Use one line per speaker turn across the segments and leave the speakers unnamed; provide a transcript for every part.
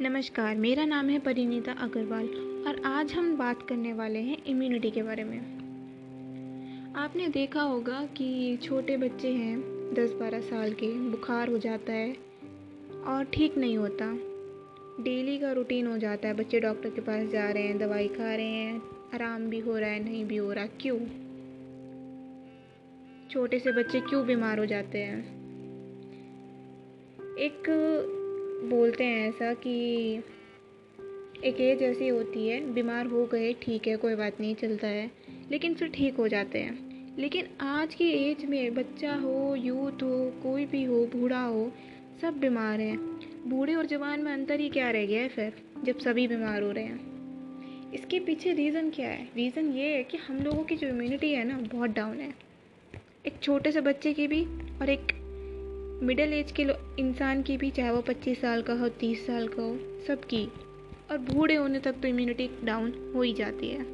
नमस्कार, मेरा नाम है परिणीता अग्रवाल और आज हम बात करने वाले हैं इम्यूनिटी के बारे में। आपने देखा होगा कि छोटे बच्चे हैं, दस बारह साल के, बुखार हो जाता है और ठीक नहीं होता। डेली का रूटीन हो जाता है, बच्चे डॉक्टर के पास जा रहे हैं, दवाई खा रहे हैं, आराम भी हो रहा है, नहीं भी हो रहा, क्यों? छोटे से बच्चे क्यों बीमार हो जाते हैं? एक बोलते हैं ऐसा कि एक एज ऐसी होती है, बीमार हो गए, ठीक है, कोई बात नहीं, चलता है। लेकिन फिर ठीक हो जाते हैं। लेकिन आज की एज में बच्चा हो, यूथ हो, कोई भी हो, बूढ़ा हो, सब बीमार हैं। बूढ़े और जवान में अंतर ही क्या रह गया है फिर, जब सभी बीमार हो रहे हैं? इसके पीछे रीज़न क्या है? रीज़न ये है कि हम लोगों की जो इम्यूनिटी है ना, बहुत डाउन है। एक छोटे से बच्चे की भी और एक मिडिल एज के इंसान की भी, चाहे वो पच्चीस साल का हो, तीस साल का हो, सबकी। और बूढ़े होने तक तो इम्यूनिटी डाउन हो ही जाती है।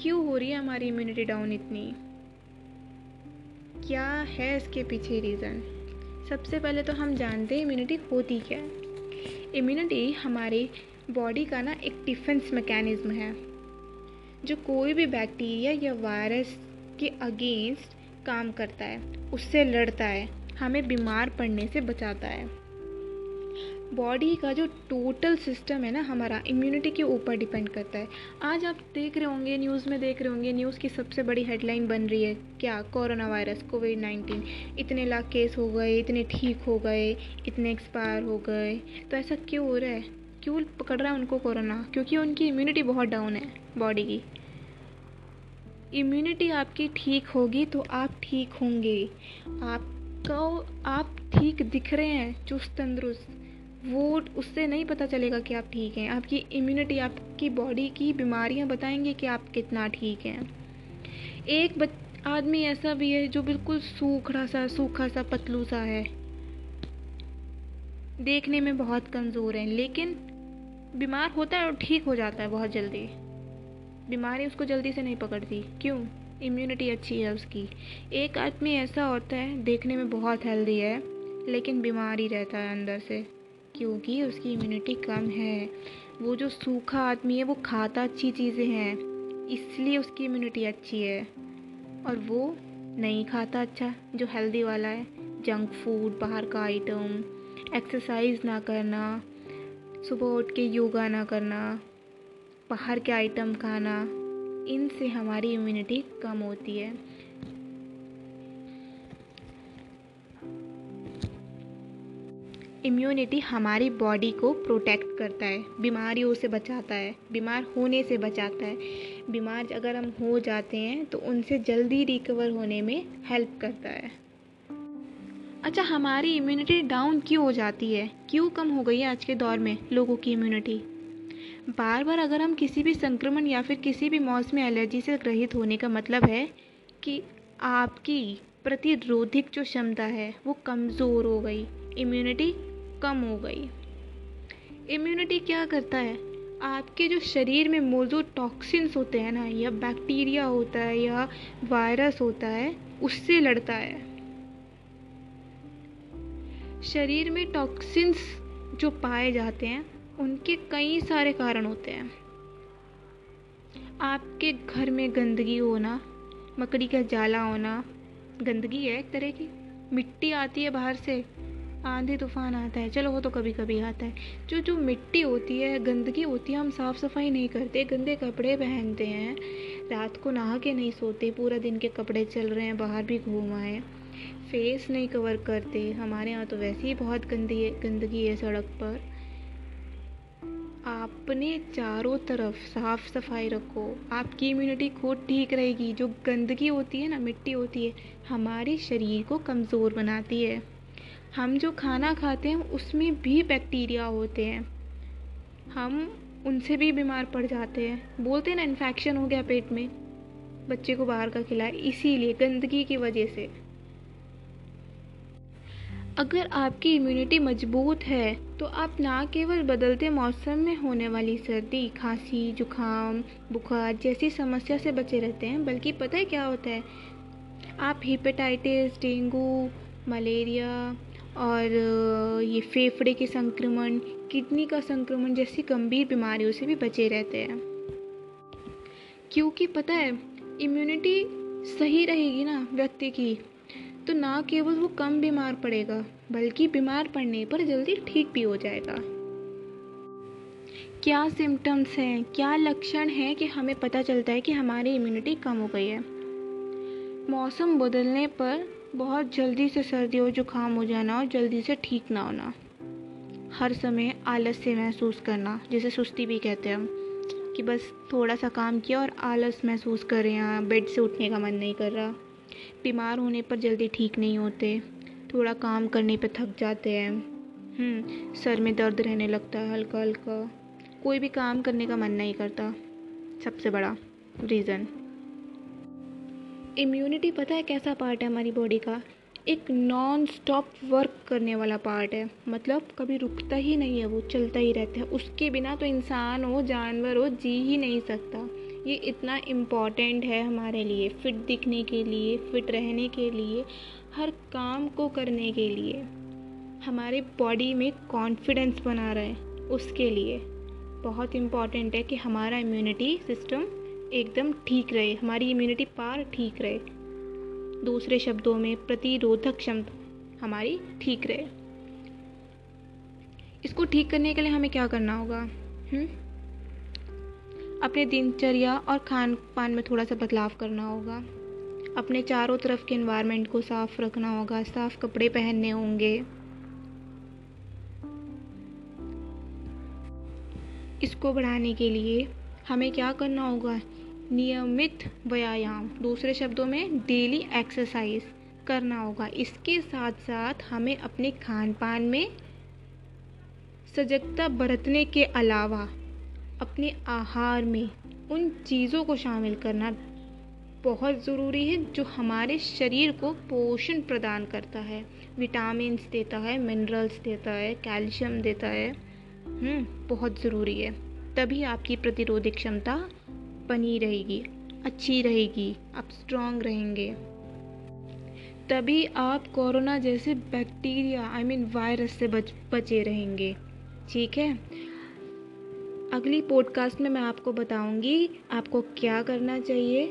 क्यों हो रही है हमारी इम्यूनिटी डाउन इतनी? क्या है इसके पीछे रीज़न सबसे पहले तो हम जानते हैं इम्यूनिटी होती क्या है। इम्यूनिटी हमारे बॉडी का ना एक डिफेंस मैकेनिज्म है, जो कोई भी बैक्टीरिया या वायरस के अगेंस्ट काम करता है, उससे लड़ता है, हमें बीमार पड़ने से बचाता है। बॉडी का जो टोटल सिस्टम है ना, हमारा इम्यूनिटी के ऊपर डिपेंड करता है। आज आप देख रहे होंगे, न्यूज़ में देख रहे होंगे, न्यूज़ की सबसे बड़ी हेडलाइन बन रही है, क्या? कोरोना वायरस कोविड नाइन्टीन इतने लाख केस हो गए, इतने ठीक हो गए, इतने एक्सपायर हो गए। तो ऐसा क्यों हो रहा है? क्यों पकड़ रहा है उनको कोरोना? क्योंकि उनकी इम्यूनिटी बहुत डाउन है बॉडी की। इम्यूनिटी आपकी ठीक होगी तो आप ठीक होंगे। आपको, आप ठीक दिख रहे हैं चुस्त तंदुरुस्त। वो उससे नहीं पता चलेगा कि आप ठीक हैं। आपकी इम्यूनिटी आपकी बॉडी की बीमारियाँ बताएँगे कि आप कितना ठीक हैं। एक आदमी ऐसा भी है जो बिल्कुल सूखड़ा सा, सूखा सा, पतलू सा है। देखने में बहुत कमज़ोर है, लेकिन बीमार होता है और ठीक हो जाता है बहुत जल्दी। बीमारी उसको जल्दी से नहीं पकड़ती। क्यों? इम्यूनिटी अच्छी है उसकी। एक आदमी ऐसा होता है, देखने में बहुत हेल्दी है, लेकिन बीमार ही रहता है अंदर से, क्योंकि उसकी इम्यूनिटी कम है। वो जो सूखा आदमी है, वो खाता अच्छी चीज़ें हैं, इसलिए उसकी इम्यूनिटी अच्छी है। और वो नहीं खाता अच्छा जो हेल्दी वाला है जंक फ़ूड बाहर का आइटम एक्सरसाइज ना करना, सुबह उठ के योगा ना करना बाहर के आइटम खाना, इनसे हमारी इम्यूनिटी कम होती है। इम्यूनिटी हमारी बॉडी को प्रोटेक्ट करता है, बीमारियों से बचाता है, बीमार होने से बचाता है। बीमार अगर हम हो जाते हैं तो उनसे जल्दी रिकवर होने में हेल्प करता है। अच्छा हमारी इम्यूनिटी डाउन क्यों हो जाती है? क्यों कम हो गई है आज के दौर में लोगों की इम्यूनिटी बार बार अगर हम किसी भी संक्रमण या फिर किसी भी मौसमी एलर्जी से ग्रहित होने का मतलब है कि आपकी प्रतिरोधिक जो क्षमता है, वो कमज़ोर हो गई इम्यूनिटी कम हो गई। इम्यूनिटी क्या करता है? आपके जो शरीर में मौजूद टॉक्सिन्स होते हैं ना, या बैक्टीरिया होता है, या वायरस होता है, उससे लड़ता है। शरीर में टॉक्सिन्स जो पाए जाते हैं उनके कई सारे कारण होते हैं। आपके घर में गंदगी होना, मकड़ी का जाला होना, गंदगी है एक तरह की। मिट्टी आती है बाहर से, आंधी तूफ़ान आता है। चलो, वो तो कभी कभी आता है। जो जो मिट्टी होती है, गंदगी होती है, हम साफ़ सफ़ाई नहीं करते, गंदे कपड़े पहनते हैं। रात को नहा के नहीं सोते, पूरा दिन के कपड़े चल रहे हैं, बाहर भी घूम आए। फेस नहीं कवर करते, हमारे यहाँ तो वैसे ही बहुत गंदी है, गंदगी है सड़क पर। अपने चारों तरफ़ साफ़ सफ़ाई रखो। आपकी इम्यूनिटी खुद ठीक रहेगी। जो गंदगी होती है ना, मिट्टी होती है, हमारे शरीर को कमज़ोर बनाती है। हम जो खाना खाते हैं, उसमें भी बैक्टीरिया होते हैं। हम उनसे भी बीमार पड़ जाते हैं। बोलते हैं ना इन्फेक्शन हो गया पेट में, बच्चे को बाहर का खिलाए। इसीलिए गंदगी की वजह से। अगर आपकी इम्यूनिटी मज़बूत है तो आप ना केवल बदलते मौसम में होने वाली सर्दी, खांसी जुखाम बुखार जैसी समस्या से बचे रहते हैं, बल्कि पता है क्या होता है? आप हिपेटाइटिस डेंगू, मलेरिया और ये फेफड़े के संक्रमण, किडनी का संक्रमण जैसी गंभीर बीमारियों से भी बचे रहते हैं। क्योंकि पता है इम्यूनिटी सही रहेगी ना व्यक्ति की। तो ना केवल वो कम बीमार पड़ेगा, बल्कि बीमार पड़ने पर जल्दी ठीक भी हो जाएगा। क्या सिम्टम्स हैं? क्या लक्षण हैं कि हमें पता चलता है कि हमारी इम्यूनिटी कम हो गई है? मौसम बदलने पर बहुत जल्दी से सर्दी और जुकाम हो जाना और जल्दी से ठीक ना होना। हर समय आलस से महसूस करना, जिसे सुस्ती भी कहते हैं हम, कि बस थोड़ा सा काम किया और आलस महसूस कर रहे हैं, बेड से उठने का मन नहीं कर रहा। बीमार होने पर जल्दी ठीक नहीं होते थोड़ा काम करने पर थक जाते हैं। हम्म, सर में दर्द रहने लगता है हल्का हल्का कोई भी काम करने का मन नहीं करता। सबसे बड़ा रीज़न इम्यूनिटी पता है कैसा पार्ट है हमारी बॉडी का? एक नॉन स्टॉप वर्क करने वाला पार्ट है। मतलब कभी रुकता ही नहीं है वो चलता ही रहता है। उसके बिना तो इंसान हो जानवर हो जी ही नहीं सकता। ये इतना इंपॉर्टेंट है हमारे लिए फ़िट दिखने के लिए फ़िट रहने के लिए, हर काम को करने के लिए। हमारे बॉडी में कॉन्फिडेंस बना रहे, उसके लिए। बहुत इंपॉर्टेंट है कि हमारा इम्यूनिटी सिस्टम एकदम ठीक रहे, हमारी इम्यूनिटी पार ठीक रहे। दूसरे शब्दों में, प्रतिरोधक क्षमता हमारी ठीक रहे। इसको ठीक करने के लिए हमें क्या करना होगा? हुँ? अपने दिनचर्या और खान पान में थोड़ा सा बदलाव करना होगा। अपने चारों तरफ़ के इन्वायरमेंट को साफ़ रखना होगा, साफ़ कपड़े पहनने होंगे। इसको बढ़ाने के लिए हमें क्या करना होगा? नियमित व्यायाम, दूसरे शब्दों में डेली एक्सरसाइज करना होगा। इसके साथ साथ हमें अपने खान पान में सजगता बरतने के अलावा अपने आहार में उन चीज़ों को शामिल करना बहुत ज़रूरी है जो हमारे शरीर को पोषण प्रदान करता है। विटामिन्स देता है मिनरल्स देता है कैल्शियम देता है। हम्म, बहुत ज़रूरी है। तभी आपकी प्रतिरोधक क्षमता बनी रहेगी अच्छी रहेगी आप स्ट्रांग रहेंगे। तभी आप कोरोना जैसे बैक्टीरिया आई मीन वायरस से बच बचे रहेंगे। ठीक है? अगली पॉडकास्ट में मैं आपको बताऊँगी आपको क्या करना चाहिए,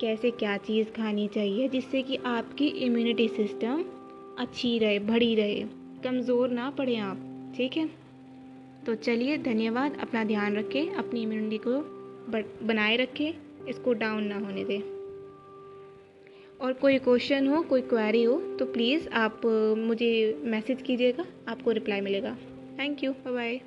कैसे क्या चीज़ खानी चाहिए, जिससे कि आपकी इम्यूनिटी सिस्टम अच्छी रहे बढ़ी रहे। कमज़ोर ना पड़े आप, ठीक है? तो चलिए, धन्यवाद। अपना ध्यान रखें, अपनी इम्यूनिटी को बनाए रखें, इसको डाउन ना होने दें। और कोई क्वेश्चन हो, कोई क्वेरी हो तो प्लीज़ आप, मुझे मैसेज कीजिएगा, आपको रिप्लाई मिलेगा। Thank you bye bye